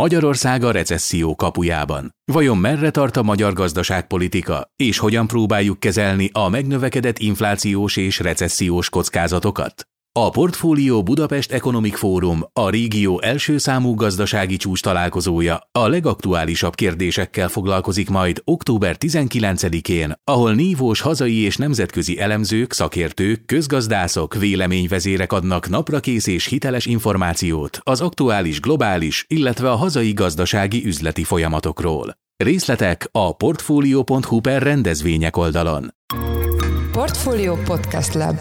Magyarország a recesszió kapujában. Vajon merre tart a magyar gazdaságpolitika, és hogyan próbáljuk kezelni a megnövekedett inflációs és recessziós kockázatokat? A Portfólió Budapest Economic Forum a régió első számú gazdasági csúcs találkozója a legaktuálisabb kérdésekkel foglalkozik majd október 19-én, ahol nívós hazai és nemzetközi elemzők, szakértők, közgazdászok, véleményvezérek adnak naprakész és hiteles információt az aktuális globális, illetve a hazai gazdasági üzleti folyamatokról. Részletek a portfolio.hu per rendezvények oldalon. Portfolio Podcast Lab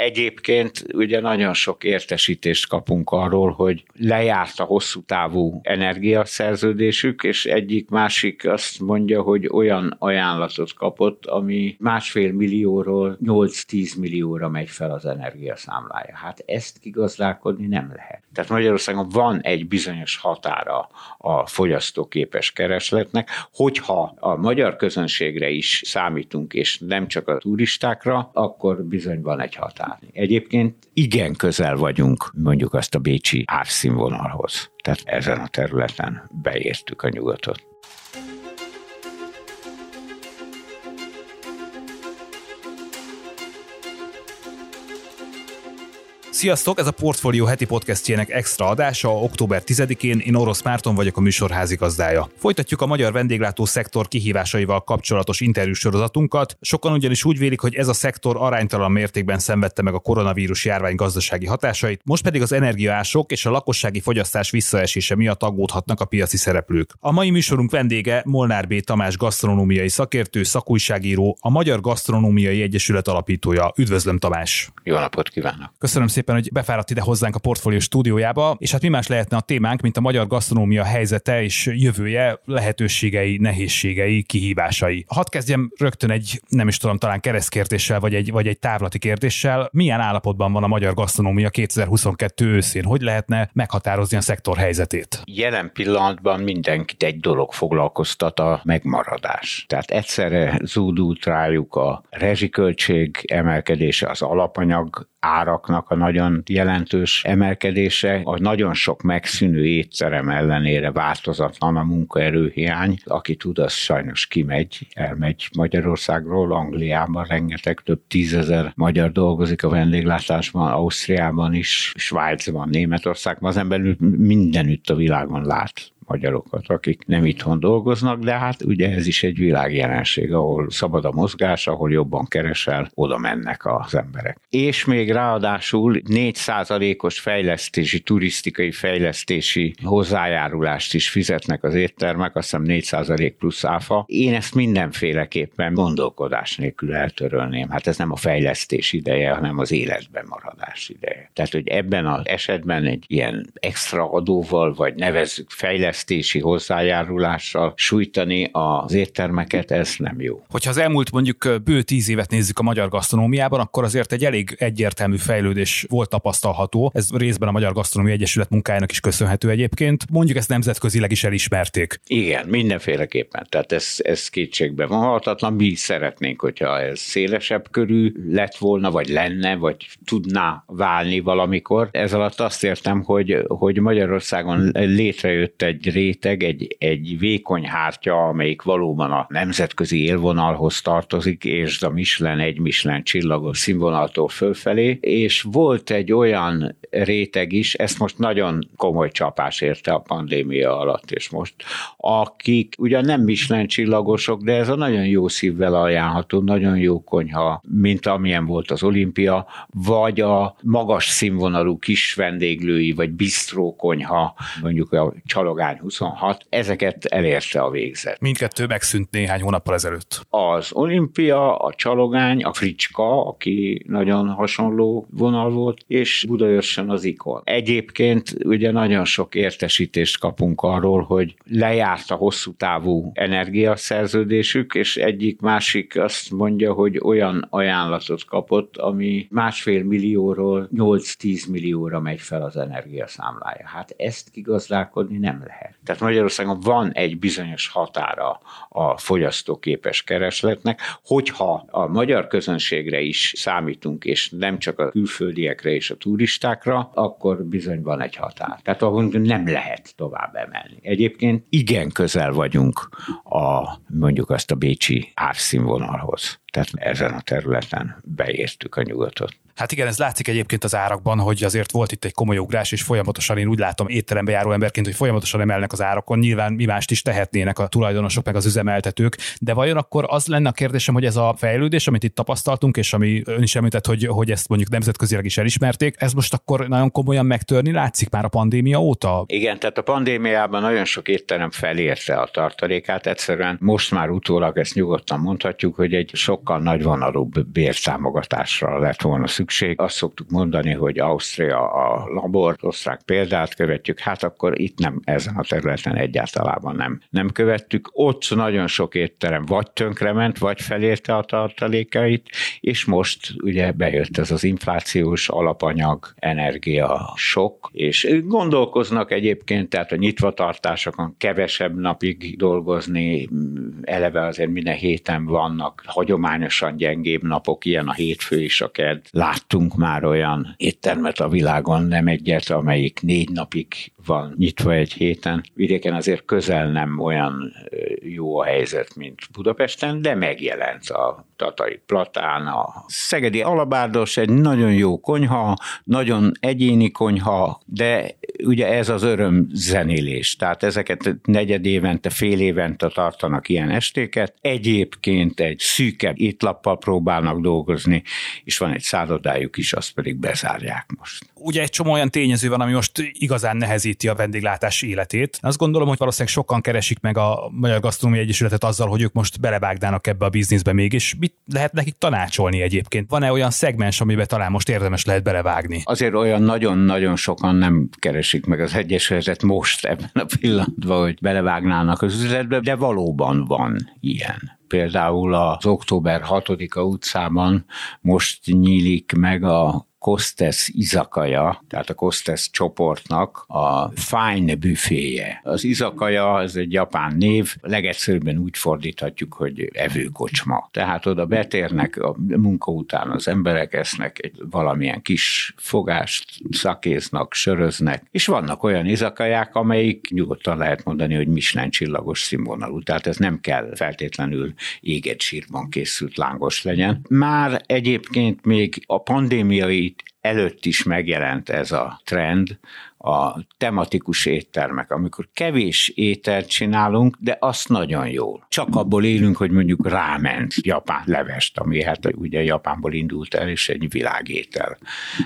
Egyébként ugye nagyon sok értesítést kapunk arról, hogy lejárt a hosszú távú energiaszerződésük, és egyik másik azt mondja, hogy olyan ajánlatot kapott, ami másfél millióról 8-10 millióra megy fel az energiaszámlája. Hát ezt kigazdálkodni nem lehet. Tehát Magyarországon van egy bizonyos határa a fogyasztóképes keresletnek, hogyha a magyar közönségre is számítunk, és nem csak a turistákra, akkor bizony van egy határ határ. Egyébként igen közel vagyunk mondjuk azt a bécsi árszínvonalhoz. Tehát ezen a területen beértük a nyugatot. Sziasztok, ez a Portfolio heti podcastjének extra adása, október 10-én, én Orosz Márton vagyok a műsor házigazdája. Folytatjuk a magyar vendéglátó szektor kihívásaival kapcsolatos interjúsorozatunkat. Sokan ugyanis úgy vélik, hogy ez a szektor aránytalan mértékben szenvedte meg a koronavírus járvány gazdasági hatásait, most pedig az energiaások és a lakossági fogyasztás visszaesése miatt aggódhatnak a piaci szereplők. A mai műsorunk vendége Molnár B. Tamás gasztronómiai szakértő, szakújságíró, a Magyar Gasztronómiai Egyesület alapítója. Üdvözlöm Tamás! Jó napot kívánok! Köszönöm szépen szépen, hogy befáradt ide hozzánk a portfólió stúdiójába, és hát mi más lehetne a témánk, mint a magyar gasztronómia helyzete és jövője, lehetőségei, nehézségei, kihívásai. Hadd kezdjem rögtön egy, nem is tudom, talán keresztkérdéssel, vagy egy, vagy egy távlati kérdéssel. Milyen állapotban van a magyar gasztronómia 2022 őszén? Hogy lehetne meghatározni a szektor helyzetét? Jelen pillanatban mindenkit egy dolog foglalkoztat a megmaradás. Tehát egyszerre zúdult rájuk a rezsiköltség emelkedése, az alapanyag áraknak a nagyon jelentős emelkedése, a nagyon sok megszűnő étterem ellenére változatlan a munkaerőhiány. Aki tud, az sajnos kimegy, elmegy Magyarországról, Angliában rengeteg, több tízezer magyar dolgozik a vendéglátásban, Ausztriában is, Svájcban, Németországban, az ember mindenütt a világon lát magyarokat, akik nem itthon dolgoznak, de hát ugye ez is egy világjelenség, ahol szabad a mozgás, ahol jobban keresel, oda mennek az emberek. És még ráadásul 4%-os fejlesztési, turisztikai fejlesztési hozzájárulást is fizetnek az éttermek, azt hiszem 4% plusz áfa. Én ezt mindenféleképpen gondolkodás nélkül eltörölném. Hát ez nem a fejlesztés ideje, hanem az életben maradás ideje. Tehát, hogy ebben az esetben egy ilyen extra adóval, vagy nevezzük fejlesztés fejlesztési hozzájárulással sújtani az éttermeket, ez nem jó. Hogyha az elmúlt mondjuk bő tíz évet nézzük a magyar gasztronómiában, akkor azért egy elég egyértelmű fejlődés volt tapasztalható. Ez részben a Magyar Gasztronómia Egyesület munkájának is köszönhető egyébként. Mondjuk ezt nemzetközileg is elismerték. Igen, mindenféleképpen. Tehát ez, ez kétségbe vonhatatlan. Mi szeretnénk, hogyha ez szélesebb körű lett volna, vagy lenne, vagy tudná válni valamikor. Ez alatt azt értem, hogy, hogy Magyarországon létrejött egy réteg, egy, egy vékony hártya, amelyik valóban a nemzetközi élvonalhoz tartozik, és a Michelin egy Michelin csillagos színvonaltól fölfelé, és volt egy olyan réteg is, ezt most nagyon komoly csapás érte a pandémia alatt, és most, akik ugyan nem Michelin csillagosok, de ez a nagyon jó szívvel ajánlható, nagyon jó konyha, mint amilyen volt az olimpia, vagy a magas színvonalú kis vendéglői, vagy bistró konyha, mondjuk a csalogány 26, ezeket elérte a végzet. Mindkettő megszűnt néhány hónappal ezelőtt. Az olimpia, a csalogány, a fricska, aki nagyon hasonló vonal volt, és Budaörsön az ikon. Egyébként ugye nagyon sok értesítést kapunk arról, hogy lejárt a hosszú távú energiaszerződésük, és egyik másik azt mondja, hogy olyan ajánlatot kapott, ami másfél millióról 8-10 millióra megy fel az energiaszámlája. Hát ezt kigazdálkodni nem lehet. Lehet. Tehát Magyarországon van egy bizonyos határa a fogyasztóképes keresletnek, hogyha a magyar közönségre is számítunk, és nem csak a külföldiekre és a turistákra, akkor bizony van egy határ. Tehát ahol nem lehet tovább emelni. Egyébként igen közel vagyunk a mondjuk azt a bécsi árszínvonalhoz. Tehát ezen a területen beértük a nyugatot. Hát igen, ez látszik egyébként az árakban, hogy azért volt itt egy komoly ugrás, és folyamatosan én úgy látom étterembe járó emberként, hogy folyamatosan emelnek az árakon. Nyilván mi mást is tehetnének a tulajdonosok meg az üzemeltetők, de vajon akkor az lenne a kérdésem, hogy ez a fejlődés, amit itt tapasztaltunk, és ami ön is említett, hogy, hogy ezt mondjuk nemzetközileg is elismerték, ez most akkor nagyon komolyan megtörni látszik már a pandémia óta? Igen, tehát a pandémiában nagyon sok étterem felérte a tartalékát, egyszerűen most már utólag ezt nyugodtan mondhatjuk, hogy egy sokkal nagyvonalúbb bértámogatásra lett volna szükség. Azt szoktuk mondani, hogy Ausztria a labor, osztrák példát követjük, hát akkor itt nem ezen a területen egyáltalában nem, nem követtük. Ott nagyon sok étterem vagy tönkrement, vagy felérte a tartalékait, és most ugye bejött ez az inflációs alapanyag, energia sok, és gondolkoznak egyébként, tehát a nyitvatartásokon kevesebb napig dolgozni, eleve azért minden héten vannak hagyományosan gyengébb napok, ilyen a hétfő és a kedd. Lát láttunk már olyan éttermet a világon, nem egyet, amelyik négy napig van nyitva egy héten. Vidéken azért közel nem olyan jó a helyzet, mint Budapesten, de megjelent a Tatai Platán, a Szegedi Alabárdos egy nagyon jó konyha, nagyon egyéni konyha, de ugye ez az öröm zenélés. Tehát ezeket negyed évente, fél évente tartanak ilyen estéket. Egyébként egy szűkebb étlappal próbálnak dolgozni, és van egy szállodájuk is, azt pedig bezárják most. Ugye egy csomó olyan tényező van, ami most igazán nehezíti a vendéglátás életét. Azt gondolom, hogy valószínűleg sokan keresik meg a Magyar Gasztronómiai Egyesületet azzal, hogy ők most belevágnának ebbe a bizniszbe mégis. Mit lehet nekik tanácsolni egyébként? Van-e olyan szegmens, amiben talán most érdemes lehet belevágni? Azért olyan nagyon-nagyon sokan nem keresik meg az Egyesületet most ebben a pillanatban, hogy belevágnának az üzletbe, de valóban van ilyen például az október 6-a utcában most nyílik meg a Kostes izakaja, tehát a Kostes csoportnak a fine büféje. Az izakaja, ez egy japán név, legegyszerűbben úgy fordíthatjuk, hogy evőkocsma. Tehát oda betérnek a munka után az emberek, esznek egy valamilyen kis fogást, szakéznak, söröznek, és vannak olyan izakaják, amelyik nyugodtan lehet mondani, hogy Michelin csillagos színvonalú, tehát ez nem kell feltétlenül éget sírban készült lángos legyen. Már egyébként még a pandémiai előtt is megjelent ez a trend, a tematikus éttermek, amikor kevés ételt csinálunk, de azt nagyon jól. Csak abból élünk, hogy mondjuk ráment japán levest, ami hát ugye Japánból indult el, és egy világétel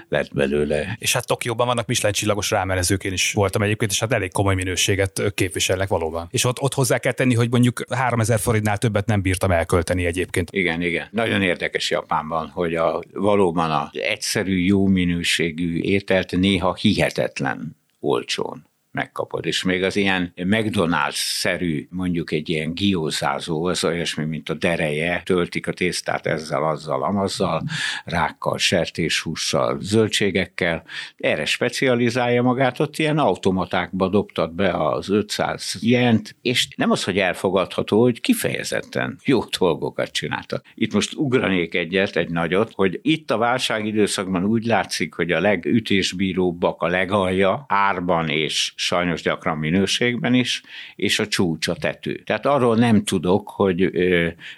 lett belőle. És hát Tokióban vannak Michelin csillagos rámenezők, én is voltam egyébként, és hát elég komoly minőséget képviselnek valóban. És ott, ott hozzá kell tenni, hogy mondjuk 3000 forintnál többet nem bírtam elkölteni egyébként. Igen, igen. Nagyon érdekes Japánban, hogy a, valóban az egyszerű, jó minőségű ételt néha hihetetlen olcsón megkapod. És még az ilyen McDonald's-szerű, mondjuk egy ilyen giózázó, az olyasmi, mint a dereje, töltik a tésztát ezzel, azzal, amazzal, rákkal, sertéshússal, zöldségekkel. Erre specializálja magát, ott ilyen automatákba dobtad be az 500 jent, és nem az, hogy elfogadható, hogy kifejezetten jó dolgokat csináltak. Itt most ugranék egyet, egy nagyot, hogy itt a válság időszakban úgy látszik, hogy a legütésbíróbbak a legalja árban és sajnos gyakran minőségben is, és a csúcs a tető. Tehát arról nem tudok, hogy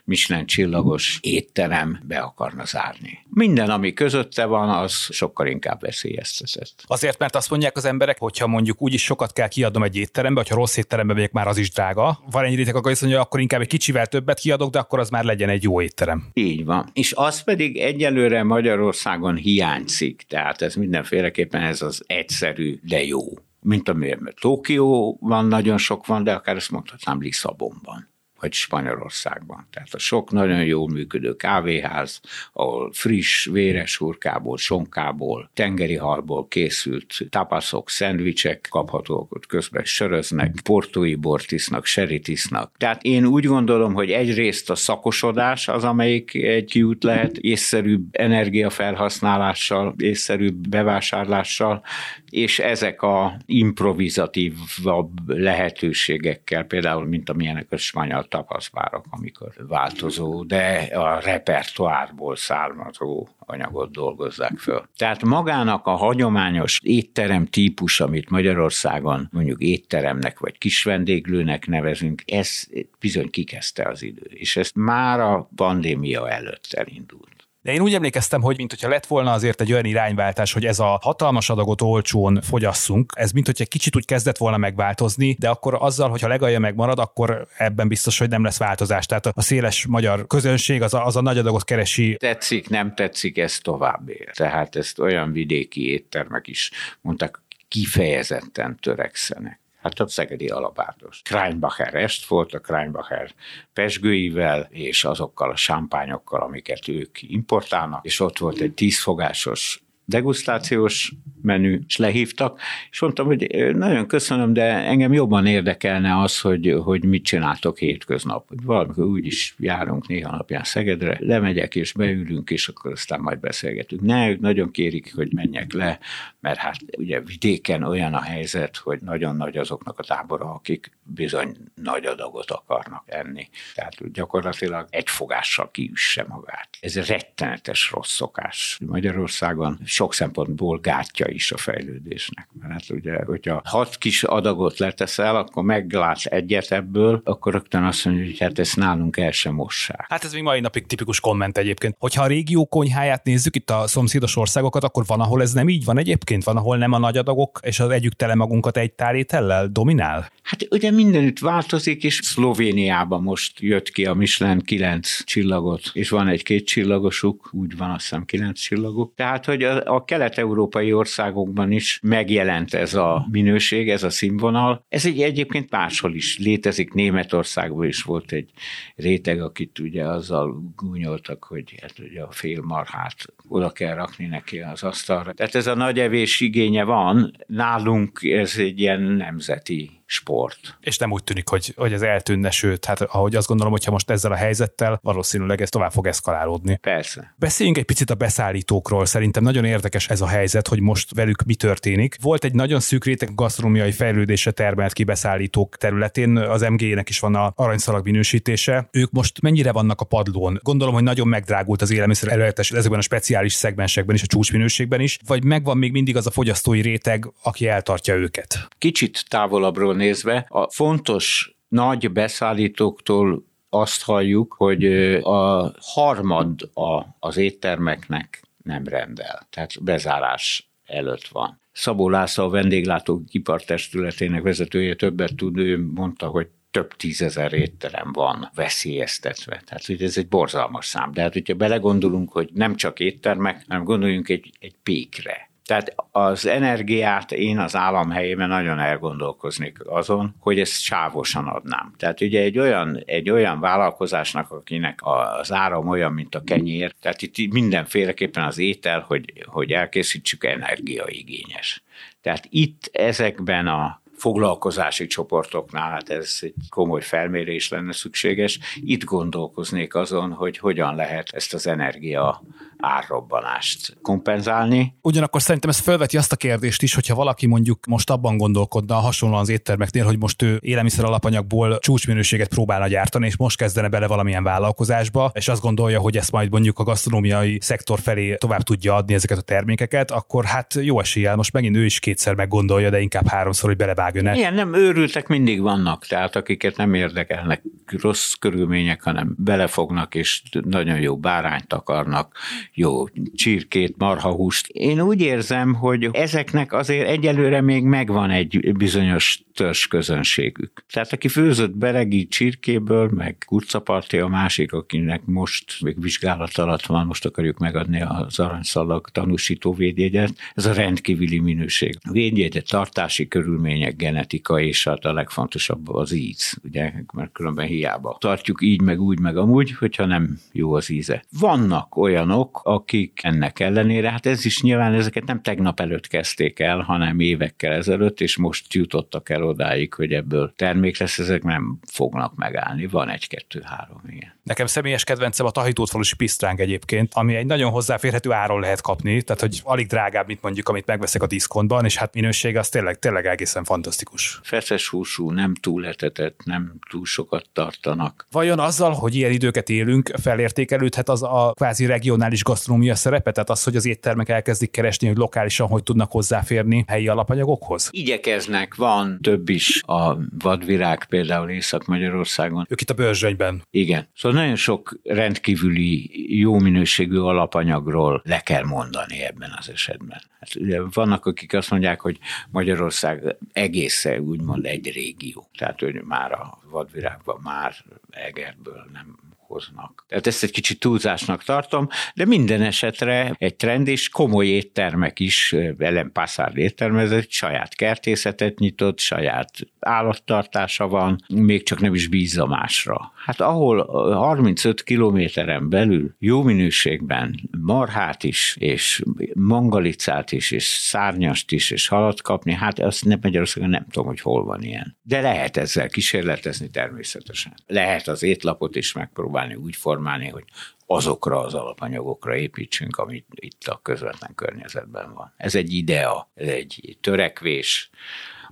Michelin csillagos étterem be akarna zárni. Minden, ami közötte van, az sokkal inkább veszélyeztetett. Azért, mert azt mondják az emberek, hogyha mondjuk úgyis sokat kell kiadnom egy étterembe, hogyha rossz étterembe megyek, már az is drága. Van egy réteg, akkor azt mondja, akkor inkább egy kicsivel többet kiadok, de akkor az már legyen egy jó étterem. Így van. És az pedig egyelőre Magyarországon hiányzik. Tehát ez mindenféleképpen ez az egyszerű, de jó mint amilyen Tokióban nagyon sok van, de akár ezt mondhatnám Lisszabonban. vagy Spanyolországban. Tehát a sok nagyon jól működő kávéház, ahol friss, véres hurkából, sonkából, tengeri halból készült tapaszok, szendvicsek kaphatók, ott közben söröznek, portói bort isznak, serit isznak. Tehát én úgy gondolom, hogy egyrészt a szakosodás az, amelyik egy kiút lehet, észszerűbb energiafelhasználással, észszerűbb bevásárlással, és ezek a improvizatívabb lehetőségekkel, például, mint amilyenek a spanyol tapaszpárok, amikor változó, de a repertoárból származó anyagot dolgozzák föl. Tehát magának a hagyományos étterem típus, amit Magyarországon mondjuk étteremnek vagy kis vendéglőnek nevezünk, ez bizony kikezdte az idő, és ezt már a pandémia előtt elindult. De én úgy emlékeztem, hogy mint hogyha lett volna azért egy olyan irányváltás, hogy ez a hatalmas adagot olcsón fogyasszunk, ez mint hogyha kicsit úgy kezdett volna megváltozni, de akkor azzal, hogyha legalja megmarad, akkor ebben biztos, hogy nem lesz változás. Tehát a széles magyar közönség az a, az a nagy adagot keresi. Tetszik, nem tetszik, ez tovább ér. Tehát ezt olyan vidéki éttermek is mondták, kifejezetten törekszenek hát a szegedi alapártos. Kreinbacher est volt, a Kreinbacher pesgőivel, és azokkal a sámpányokkal, amiket ők importálnak, és ott volt egy tízfogásos degustációs menü, és lehívtak, és mondtam, hogy nagyon köszönöm, de engem jobban érdekelne az, hogy, hogy mit csináltok hétköznap. Valamikor úgy is járunk néha napján Szegedre, lemegyek és beülünk, és akkor aztán majd beszélgetünk. Ne, ők nagyon kérik, hogy menjek le, mert hát ugye vidéken olyan a helyzet, hogy nagyon nagy azoknak a tábora, akik bizony nagy adagot akarnak enni. Tehát gyakorlatilag egy fogással kiüsse magát. Ez rettenetes rossz szokás. Magyarországon sok szempontból gátja is a fejlődésnek. Mert hát ugye, hogyha hat kis adagot leteszel, akkor meglátsz egyet ebből, akkor rögtön azt mondja, hogy hát ezt nálunk el sem mossák. Hát ez még mai napig tipikus komment egyébként. Hogyha a régió konyháját nézzük, itt a szomszédos országokat, akkor van, ahol ez nem így van egyébként? Van, ahol nem a nagy adagok, és az együk tele magunkat egy tálétellel dominál? Hát ugye mindenütt változik, és Szlovéniában most jött ki a Michelin 9 csillagot, és van egy két csillagosuk, úgy van azt hiszem 9 csillaguk. Tehát, hogy a, a kelet-európai országokban is megjelent ez a minőség, ez a színvonal. Ez egy egyébként máshol is létezik, Németországban is volt egy réteg, akit ugye azzal gúnyoltak, hogy hát ugye a fél marhát oda kell rakni neki az asztalra. Tehát ez a nagy evés igénye van, nálunk ez egy ilyen nemzeti sport. És nem úgy tűnik, hogy, hogy ez eltűnne, sőt, hát ahogy azt gondolom, hogyha most ezzel a helyzettel valószínűleg ez tovább fog eszkalálódni. Persze. Beszéljünk egy picit a beszállítókról. Szerintem nagyon érdekes ez a helyzet, hogy most velük mi történik. Volt egy nagyon szűk réteg gasztronómiai fejlődése termelt ki beszállítók területén, az MG-nek is van a aranyszalag minősítése. Ők most mennyire vannak a padlón? Gondolom, hogy nagyon megdrágult az élelmiszer előletes ezekben a speciális szegmensekben is, a csúcsminőségben is, vagy megvan még mindig az a fogyasztói réteg, aki eltartja őket? Kicsit távolabbról nézve, a fontos nagy beszállítóktól azt halljuk, hogy a harmad a, az éttermeknek nem rendel, tehát bezárás előtt van. Szabó László, a vendéglátó ipartestületének vezetője többet tud, ő mondta, hogy több tízezer étterem van veszélyeztetve. Tehát hogy ez egy borzalmas szám. De hát, hogyha belegondolunk, hogy nem csak éttermek, hanem gondoljunk egy, egy pékre, tehát az energiát én az állam helyében nagyon elgondolkoznék azon, hogy ezt sávosan adnám. Tehát ugye egy olyan, egy olyan vállalkozásnak, akinek az áram olyan, mint a kenyér, tehát itt mindenféleképpen az étel, hogy, hogy elkészítsük energiaigényes. Tehát itt ezekben a foglalkozási csoportoknál, hát ez egy komoly felmérés lenne szükséges. Itt gondolkoznék azon, hogy hogyan lehet ezt az energia árrobbanást kompenzálni. Ugyanakkor szerintem ez felveti azt a kérdést is, hogyha valaki mondjuk most abban gondolkodna, hasonlóan az éttermeknél, hogy most ő élelmiszer alapanyagból csúcsminőséget próbálna gyártani, és most kezdene bele valamilyen vállalkozásba, és azt gondolja, hogy ezt majd mondjuk a gasztronómiai szektor felé tovább tudja adni ezeket a termékeket, akkor hát jó eséllyel most megint ő is kétszer meggondolja, de inkább háromszor, hogy belevágjon Ilyen nem őrültek mindig vannak, tehát akiket nem érdekelnek rossz körülmények, hanem belefognak, és nagyon jó bárányt akarnak, jó csirkét, marhahúst. Én úgy érzem, hogy ezeknek azért egyelőre még megvan egy bizonyos törzs közönségük. Tehát aki főzött beregi csirkéből, meg kurcaparti a másik, akinek most még vizsgálat alatt van, most akarjuk megadni az aranyszalag tanúsító védjegyet, ez a rendkívüli minőség. Védjegyet, tartási körülmények, genetika, és hát a legfontosabb az íz, ugye, mert különben hiába tartjuk így, meg úgy, meg amúgy, hogyha nem jó az íze. Vannak olyanok, akik ennek ellenére, hát ez is nyilván ezeket nem tegnap előtt kezdték el, hanem évekkel ezelőtt, és most jutottak el odáig, hogy ebből termék lesz, ezek nem fognak megállni. Van egy-kettő-három, igen. Nekem személyes kedvencem a tahitótfalusi pisztránk egyébként, ami egy nagyon hozzáférhető áron lehet kapni, tehát hogy alig drágább, mint mondjuk, amit megveszek a diszkontban, és hát minőség az tényleg, tényleg egészen fantasztikus. Feszes húsú, nem túl etetett, nem túl sokat tartanak. Vajon azzal, hogy ilyen időket élünk, felértékelődhet az a kvázi regionális gasztronómia szerepe, tehát az, hogy az éttermek elkezdik keresni, hogy lokálisan hogy tudnak hozzáférni helyi alapanyagokhoz? Igyekeznek, van több is a vadvirág például Észak-Magyarországon. Ők itt a bőrzsönyben. Igen. Szóval nagyon sok rendkívüli jó minőségű alapanyagról le kell mondani ebben az esetben. Hát ugye vannak, akik azt mondják, hogy Magyarország egészen úgymond egy régió. Tehát, hogy már a vadvirágban már Egerből nem hoznak. Tehát ezt egy kicsit túlzásnak tartom, de minden esetre egy trend, és komoly éttermek is, Ellen Passard éttermezett, saját kertészetet nyitott, saját állattartása van, még csak nem is bízza másra. Hát ahol 35 kilométeren belül jó minőségben marhát is, és mangalicát is, és szárnyast is, és halat kapni, hát azt nem Magyarországon nem tudom, hogy hol van ilyen. De lehet ezzel kísérletezni természetesen. Lehet az étlapot is megpróbálni úgy formálni, hogy azokra az alapanyagokra építsünk, amit itt a közvetlen környezetben van. Ez egy idea, ez egy törekvés,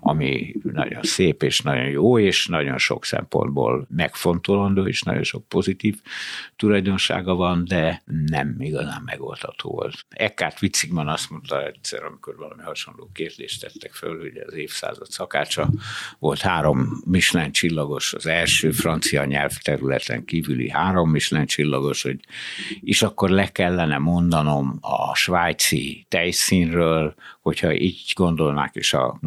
ami nagyon szép és nagyon jó, és nagyon sok szempontból megfontolandó, és nagyon sok pozitív tulajdonsága van, de nem igazán megoldható volt. Eckhart Witzigman azt mondta egyszer, amikor valami hasonló kérdést tettek föl, hogy az évszázad szakácsa volt három Michelin csillagos, az első francia nyelvterületen kívüli három Michelin csillagos, hogy és akkor le kellene mondanom a svájci tejszínről, hogyha így gondolnák is a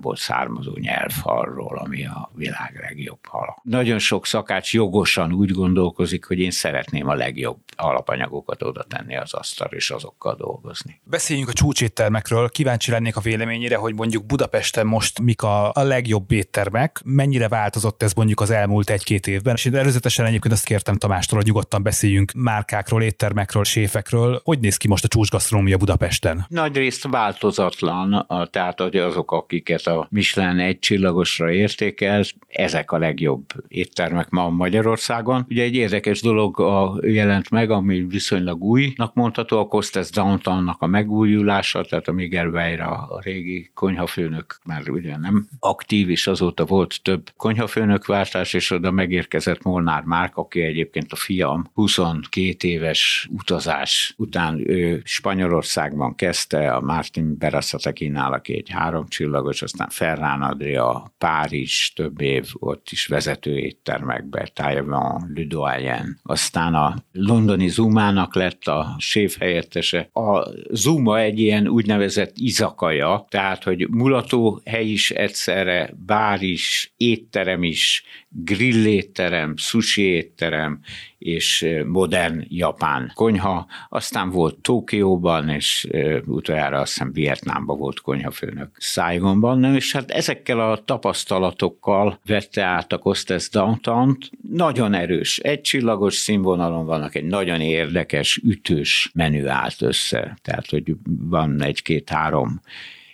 Normandiából származó nyelvhalról, ami a világ legjobb hala. Nagyon sok szakács jogosan úgy gondolkozik, hogy én szeretném a legjobb alapanyagokat oda tenni az asztalra, és azokkal dolgozni. Beszéljünk a csúcséttermekről. Kíváncsi lennék a véleményére, hogy mondjuk Budapesten most mik a, a legjobb éttermek, mennyire változott ez mondjuk az elmúlt egy-két évben. És én előzetesen egyébként azt kértem Tamástól, hogy nyugodtan beszéljünk márkákról, éttermekről, séfekről. Hogy néz ki most a csúcsgasztronómia Budapesten? Nagy részt változatlan, tehát hogy azok, akiket a Michelin egy csillagosra értékel, ezek a legjobb éttermek ma Magyarországon. Ugye egy érdekes dolog a, jelent meg, ami viszonylag újnak mondható, a Costes Downtownnak a megújulása, tehát a Miguel Weira, a régi konyhafőnök már ugye nem aktív, és azóta volt több konyhafőnökváltás, és oda megérkezett Molnár Márk, aki egyébként a fiam 22 éves utazás után ő Spanyolországban kezdte, a Martin Berasatekinál, aki egy három csillagos, aztán Ferrán Adria, Párizs több év, ott is vezető éttermekbe, Taiwan, Ludoyen, aztán a londoni Zumának lett a séf helyettese. A Zuma egy ilyen úgynevezett izakaja, tehát, hogy mulató hely is egyszerre, bár is, étterem is, grillétterem, sushi étterem, és modern japán konyha. Aztán volt Tokióban, és utoljára azt hiszem Vietnámban volt konyhafőnök Saigonban, és hát ezekkel a tapasztalatokkal vette át a Costes downtown Nagyon erős, egy csillagos színvonalon vannak, egy nagyon érdekes, ütős menü állt össze. Tehát, hogy van egy-két-három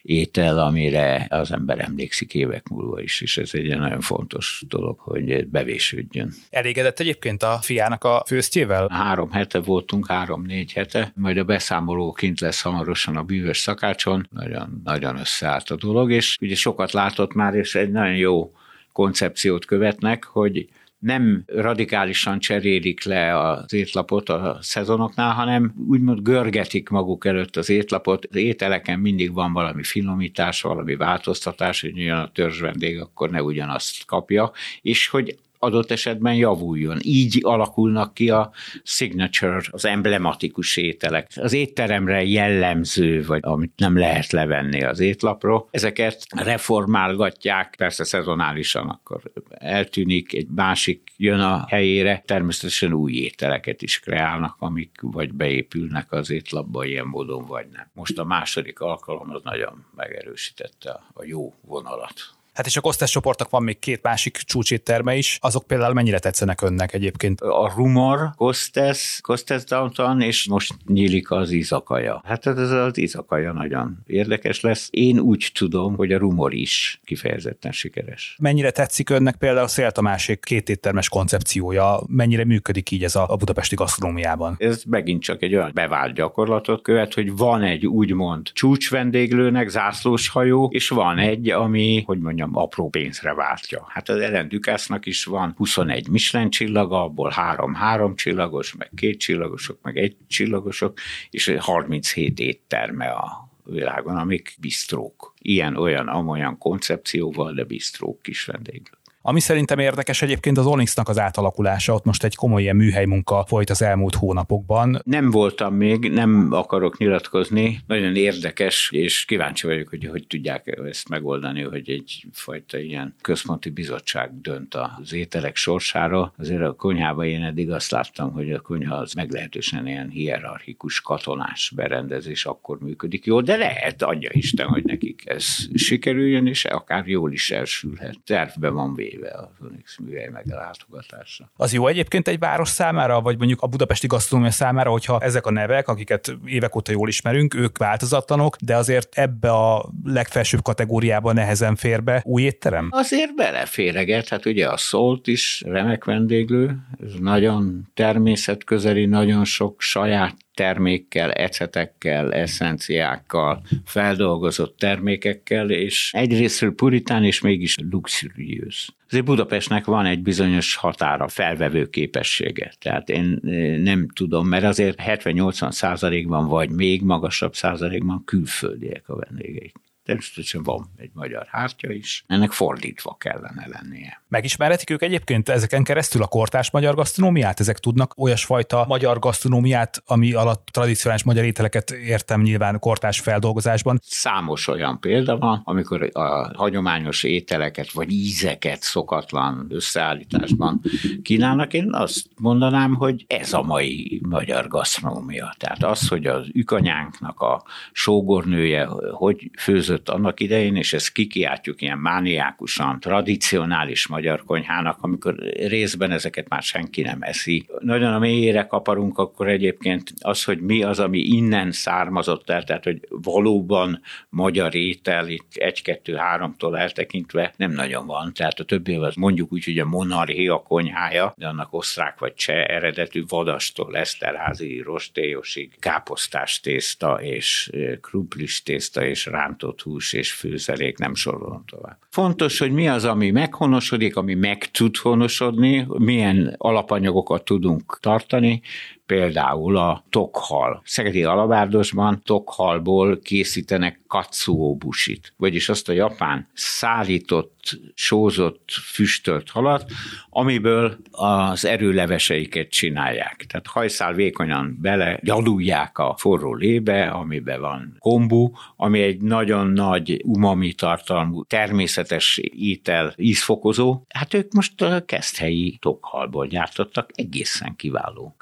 étel, amire az ember emlékszik évek múlva is, és ez egy nagyon fontos dolog, hogy bevésődjön. Elégedett egyébként a fiának a főztjével? Három hete voltunk, három-négy hete, majd a beszámoló kint lesz hamarosan a bűvös szakácson, nagyon, nagyon összeállt a dolog, és ugye sokat látott már, és egy nagyon jó koncepciót követnek, hogy nem radikálisan cserélik le az étlapot a szezonoknál, hanem úgymond görgetik maguk előtt az étlapot. Az ételeken mindig van valami finomítás, valami változtatás, hogy jön a törzs vendég, akkor ne ugyanazt kapja, és hogy adott esetben javuljon. Így alakulnak ki a signature, az emblematikus ételek. Az étteremre jellemző, vagy amit nem lehet levenni az étlapról. Ezeket reformálgatják, persze szezonálisan akkor eltűnik, egy másik jön a helyére, természetesen új ételeket is kreálnak, amik vagy beépülnek az étlapba ilyen módon, vagy nem. Most a második alkalom az nagyon megerősítette a jó vonalat. Hát és a Kostes csoportnak van még két másik csúcsétterme is, azok például mennyire tetszenek önnek egyébként? A Rumor, Kostes, Kostes Downtown, és most nyílik az Izakaja. Hát ez az Izakaja nagyon érdekes lesz. Én úgy tudom, hogy a Rumor is kifejezetten sikeres. Mennyire tetszik önnek például a Szél Tamásék két éttermes koncepciója? Mennyire működik így ez a budapesti gasztronómiában? Ez megint csak egy olyan bevált gyakorlatot követ, hogy van egy úgymond csúcsvendéglőnek zászlós hajó, és van egy, ami, hogy mondjam, mondjam, apró pénzre váltja. Hát az Ellen Ducassnak is van 21 Michelin csillaga, abból három három csillagos, meg két csillagosok, meg egy csillagosok, és 37 étterme a világon, amik bistrók. Ilyen, olyan, amolyan koncepcióval, de bistrók kis vendéglő. Ami szerintem érdekes egyébként az Onyxnak az átalakulása, ott most egy komoly ilyen műhely munka folyt az elmúlt hónapokban. Nem voltam még, nem akarok nyilatkozni, nagyon érdekes, és kíváncsi vagyok, hogy hogy tudják ezt megoldani, hogy egyfajta ilyen központi bizottság dönt az ételek sorsára. Azért a konyhában én eddig azt láttam, hogy a konyha az meglehetősen ilyen hierarchikus, katonás berendezés akkor működik jó, de lehet, adja Isten, hogy nekik ez sikerüljön, és akár jól is elsülhet. Tervben van véve éve a Onyx műhely meglátogatása. Az jó egyébként egy város számára, vagy mondjuk a budapesti gasztronómia számára, hogyha ezek a nevek, akiket évek óta jól ismerünk, ők változatlanok, de azért ebbe a legfelsőbb kategóriában nehezen fér be új étterem? Azért beleféreget, hát ugye a szólt is remek vendéglő, ez nagyon természetközeli, nagyon sok saját termékkel, ecetekkel, eszenciákkal, feldolgozott termékekkel, és egyrésztről puritán, és mégis luxuriős. Azért Budapestnek van egy bizonyos határa, felvevő képessége. Tehát én eh, nem tudom, mert azért 70-80 százalékban, vagy még magasabb százalékban külföldiek a vendégeik. Természetesen van egy magyar hártya is, ennek fordítva kellene lennie. Megismerhetik ők egyébként ezeken keresztül a kortás magyar gasztronómiát? Ezek tudnak olyasfajta magyar gasztronómiát, ami alatt tradicionális magyar ételeket értem nyilván kortás feldolgozásban? Számos olyan példa van, amikor a hagyományos ételeket vagy ízeket szokatlan összeállításban kínálnak. Én azt mondanám, hogy ez a mai magyar gasztronómia. Tehát az, hogy az ükanyánknak a sógornője hogy főzött között annak idején, és ezt kikiáltjuk ilyen mániákusan, tradicionális magyar konyhának, amikor részben ezeket már senki nem eszi. Nagyon a mélyére kaparunk, akkor egyébként az, hogy mi az, ami innen származott el, tehát hogy valóban magyar étel, itt egy-kettő-háromtól eltekintve nem nagyon van. Tehát a többi az mondjuk úgy, hogy a monarchia konyhája, de annak osztrák vagy cseh eredetű vadastól eszterházi rostélyosig káposztás tészta és krumplis tészta és rántott hús és főzelék, nem sorolom tovább. Fontos, hogy mi az, ami meghonosodik, ami meg tud honosodni, milyen alapanyagokat tudunk tartani, például a tokhal. Szegedi Alabárdosban tokhalból készítenek katsuo busit, vagyis azt a japán szállított, sózott, füstölt halat, amiből az erőleveseiket csinálják. Tehát hajszál vékonyan bele gyalulják a forró lébe, amiben van kombu, ami egy nagyon nagy umami tartalmú természetes étel ízfokozó. Hát ők most a keszthelyi tokhalból gyártottak egészen kiváló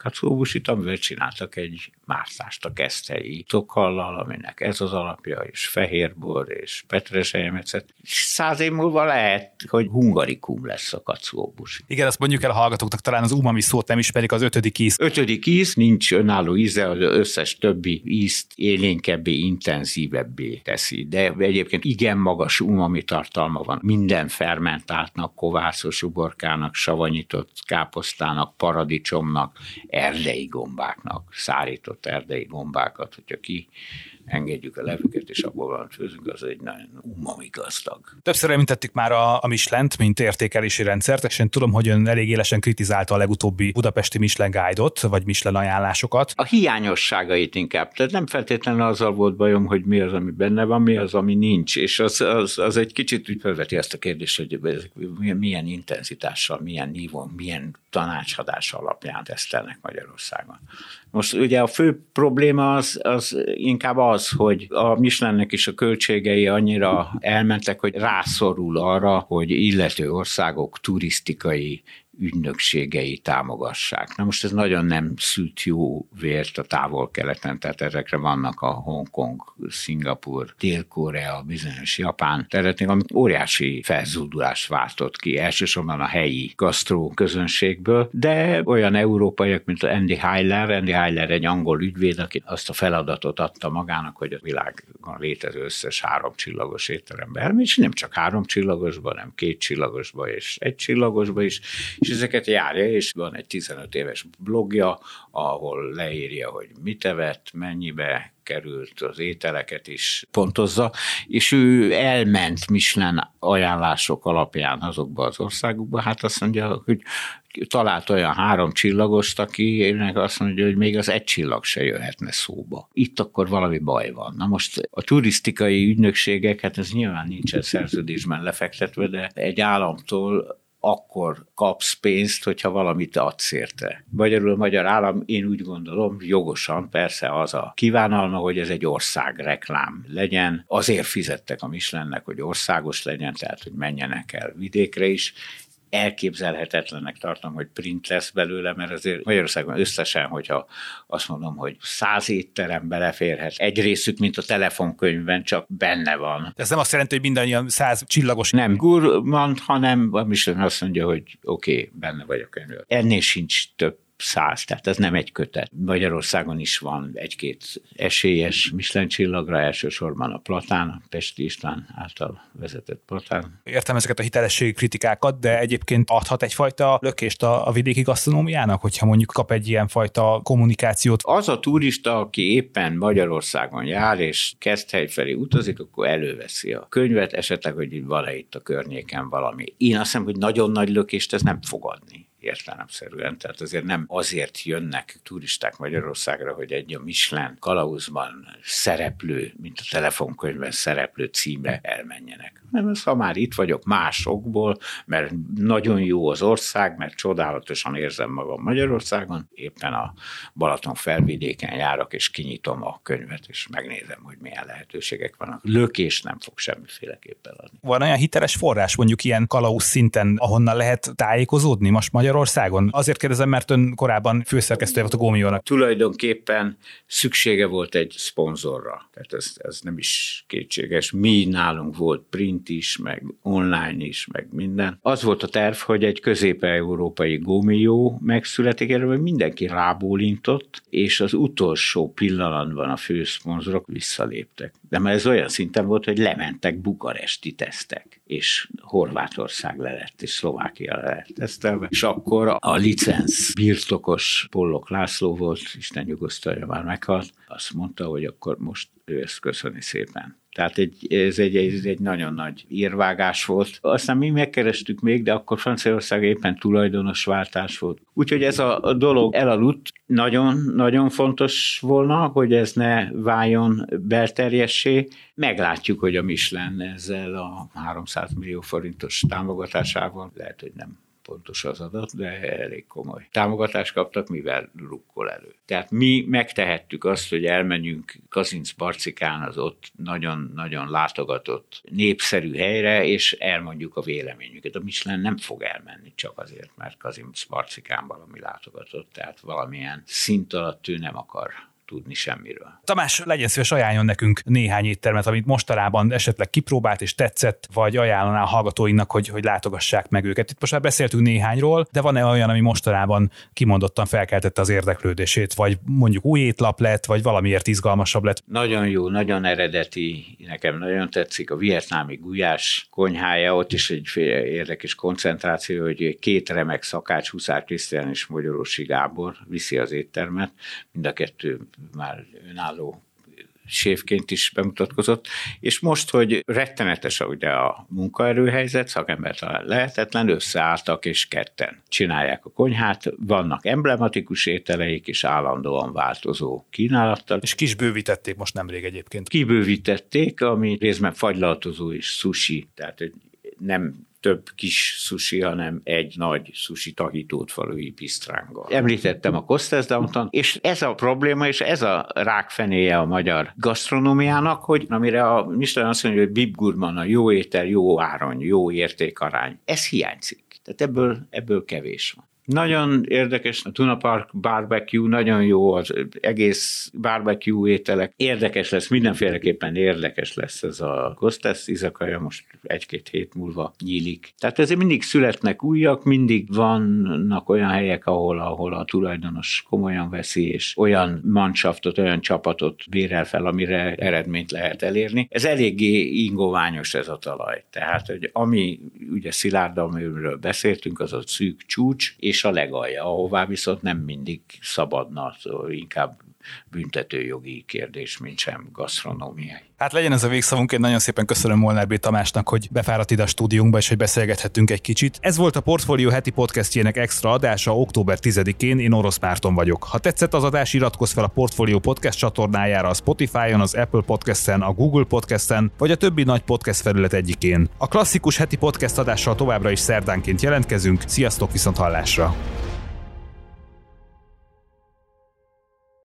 už si to väčšina, to keď mászást a keszthelyi tokhallal, aminek ez az alapja, és fehérbor, és petrezselyemecet. Száz év múlva lehet, hogy hungarikum lesz a kacóbus. Igen, azt mondjuk el a hallgatóknak, talán az umami szót nem ismerik, az ötödik íz. Ötödik íz, nincs önálló íze, az összes többi ízt élénkebbé, intenzívebbé teszi. De egyébként igen magas umami tartalma van. Minden fermentáltnak, kovászos uborkának, savanyított káposztának, paradicsomnak, erdei gombáknak, szárított erdei gombákat, hogyha ki engedjük a levüket, és abból van főzünk, az egy nagyon umami gazdag. Többször említettük már a, a Michelin-t, mint értékelési rendszert, és én tudom, hogy ön elég élesen kritizálta a legutóbbi budapesti Michelin Guide-ot, vagy Michelin ajánlásokat. A hiányosságait inkább. Tehát nem feltétlenül azzal volt bajom, hogy mi az, ami benne van, mi az, ami nincs. És az, az, az egy kicsit úgy felveti ezt a kérdést, hogy milyen intenzitással, milyen nívon, milyen tanácsadás alapján tesztelnek Magyarországon. Most ugye a fő probléma az, az inkább az, hogy a Michelinnek is a költségei annyira elmentek, hogy rászorul arra, hogy illető országok turisztikai ügynökségei támogassák. Na most ez nagyon nem szült jó vért a távol-keleten, tehát ezekre vannak a Hongkong, Szingapur, Dél-Korea, bizonyos Japán területén, ami óriási felzúdulást váltott ki, elsősorban a helyi gasztró közönségből, de olyan európaiak, mint Andy Heiler, Andy Heiler egy angol ügyvéd, aki azt a feladatot adta magának, hogy a világon létező összes három csillagos étterembe és nem csak három csillagosban, hanem két csillagosba és egy csillagosba is, és ezeket járja, és van egy 15 éves blogja, ahol leírja, hogy mit evett, mennyibe került, az ételeket is pontozza, és ő elment Michelin ajánlások alapján azokba az országokba, hát azt mondja, hogy talált olyan három csillagost, akinek azt mondja, hogy még az egy csillag se jöhetne szóba. Itt akkor valami baj van. Na most a turisztikai ügynökségek, hát ez nyilván nincsen szerződésben lefektetve, de egy államtól akkor kapsz pénzt, hogyha valamit adsz érte. Magyarul a magyar állam, én úgy gondolom, jogosan persze az a kívánalma, hogy ez egy ország reklám legyen. Azért fizettek a Michelinnek, hogy országos legyen, tehát hogy menjenek el vidékre is, elképzelhetetlennek tartom, hogy print lesz belőle, mert azért Magyarországon összesen, hogyha azt mondom, hogy száz étterem beleférhet, egy részük, mint a telefonkönyvben, csak benne van. Ez nem azt jelenti, hogy mindannyian száz csillagos. Nem gurmand, hanem a Michelin azt mondja, hogy oké, okay, benne vagyok ennél. Ennél sincs több száz, tehát ez nem egy kötet. Magyarországon is van egy-két esélyes Michelin csillagra, elsősorban a Platán, a Pesti István által vezetett Platán. Értem ezeket a hitelességi kritikákat, de egyébként adhat egyfajta lökést a, a vidéki gasztronómiának, hogyha mondjuk kap egy ilyen fajta kommunikációt. Az a turista, aki éppen Magyarországon jár, és kezd hely felé utazik, akkor előveszi a könyvet, esetleg, hogy van-e itt a környéken valami. Én azt hiszem, hogy nagyon nagy lökést ez nem fogadni értelemszerűen. Tehát azért nem azért jönnek turisták Magyarországra, hogy egy a Michelin kalauzban szereplő, mint a telefonkönyvben szereplő címre elmenjenek. Nem, ez, ha már itt vagyok másokból, mert nagyon jó az ország, mert csodálatosan érzem magam Magyarországon, éppen a Balaton felvidéken járok, és kinyitom a könyvet, és megnézem, hogy milyen lehetőségek vannak. Lökés nem fog semmiféleképpen adni. Van olyan hiteles forrás, mondjuk ilyen kalauz szinten, ahonnan lehet tájékozódni most Magyar Magyarországon? Azért kérdezem, mert ön korábban főszerkesztője volt a Gómiónak. Tulajdonképpen szüksége volt egy szponzorra, tehát ez, ez nem is kétséges. Mi nálunk volt print is, meg online is, meg minden. Az volt a terv, hogy egy közép-európai Gómió megszületik, erről mindenki rábólintott, és az utolsó pillanatban a főszponzorok visszaléptek. De már ez olyan szinten volt, hogy lementek bukaresti tesztek, és Horvátország le lett, és Szlovákia le lett tesztelve, és akkor a licenc birtokos Pollok László volt, Isten nyugosztalja már meghalt, azt mondta, hogy akkor most ő ezt köszöni szépen. Tehát egy, ez, egy, ez egy nagyon nagy írvágás volt. Aztán mi megkerestük még, de akkor Franciaország éppen tulajdonos váltás volt. Úgyhogy ez a dolog elaludt. Nagyon-nagyon fontos volna, hogy ez ne váljon belterjessé. Meglátjuk, hogy a Michelin ezzel a 300 millió forintos támogatásával lehet, hogy nem pontos az adat, de elég komoly támogatást kaptak, mivel rukkol elő. Tehát mi megtehettük azt, hogy elmenjünk Kazinc Barcikán, az ott nagyon-nagyon látogatott népszerű helyre, és elmondjuk a véleményüket. A Michelin nem fog elmenni csak azért, mert Kazinc Barcikán valami látogatott, tehát valamilyen szint alatt ő nem akar tudni semmiről. Tamás, legyen szíves, ajánljon nekünk néhány éttermet, amit mostanában esetleg kipróbált és tetszett, vagy ajánlaná a hallgatóinknak, hogy, hogy látogassák meg őket. Itt most már beszéltünk néhányról, de van-e olyan, ami mostanában kimondottan felkeltette az érdeklődését, vagy mondjuk új étlap lett, vagy valamiért izgalmasabb lett? Nagyon jó, nagyon eredeti, nekem nagyon tetszik a vietnámi gulyás konyhája, ott is egy érdekes koncentráció, hogy két remek szakács, Huszár Krisztián és Magyarorsi Gábor viszi az éttermet, mind a kettő már önálló sévként is bemutatkozott, és most, hogy rettenetes ugye a munkaerőhelyzet, szakember talán lehetetlen, összeálltak és ketten csinálják a konyhát, vannak emblematikus ételeik és állandóan változó kínálattal. És kis bővítették most nemrég egyébként. Kibővítették, ami részben fagylaltozó és sushi, tehát nem több kis sushi, hanem egy nagy sushi tahitót falui pisztrángal. Említettem a Costes Downton, és ez a probléma, és ez a rákfenéje a magyar gasztronómiának, hogy amire a Michelin azt mondja, hogy Bib Gurman, a jó étel, jó áron, jó értékarány. Ez hiányzik. Tehát ebből, ebből kevés van. Nagyon érdekes, a Tuna Park barbecue, nagyon jó az egész barbecue ételek. Érdekes lesz, mindenféleképpen érdekes lesz ez a Kostas izakaja, most egy-két hét múlva nyílik. Tehát ezért mindig születnek újak, mindig vannak olyan helyek, ahol, ahol a tulajdonos komolyan veszi, és olyan mancsaftot, olyan csapatot bérel fel, amire eredményt lehet elérni. Ez eléggé ingoványos ez a talaj. Tehát, hogy ami ugye szilárd, amiről beszéltünk, az a szűk csúcs, és és a legalja, ahová viszont nem mindig szabadna, szóval inkább büntetőjogi kérdés, mint sem gasztronómiai. Hát legyen ez a végszavunk, én nagyon szépen köszönöm Molnár B. Tamásnak, hogy befáradt ide a stúdiunkba, és hogy beszélgethettünk egy kicsit. Ez volt a Portfolio heti podcastjének extra adása október 10-én, én Orosz Márton vagyok. Ha tetszett az adás, iratkozz fel a Portfolio podcast csatornájára a Spotify-on, az Apple Podcast-en, a Google Podcast-en, vagy a többi nagy podcast felület egyikén. A klasszikus heti podcast adással továbbra is szerdánként jelentkezünk, sziasztok viszont hallásra!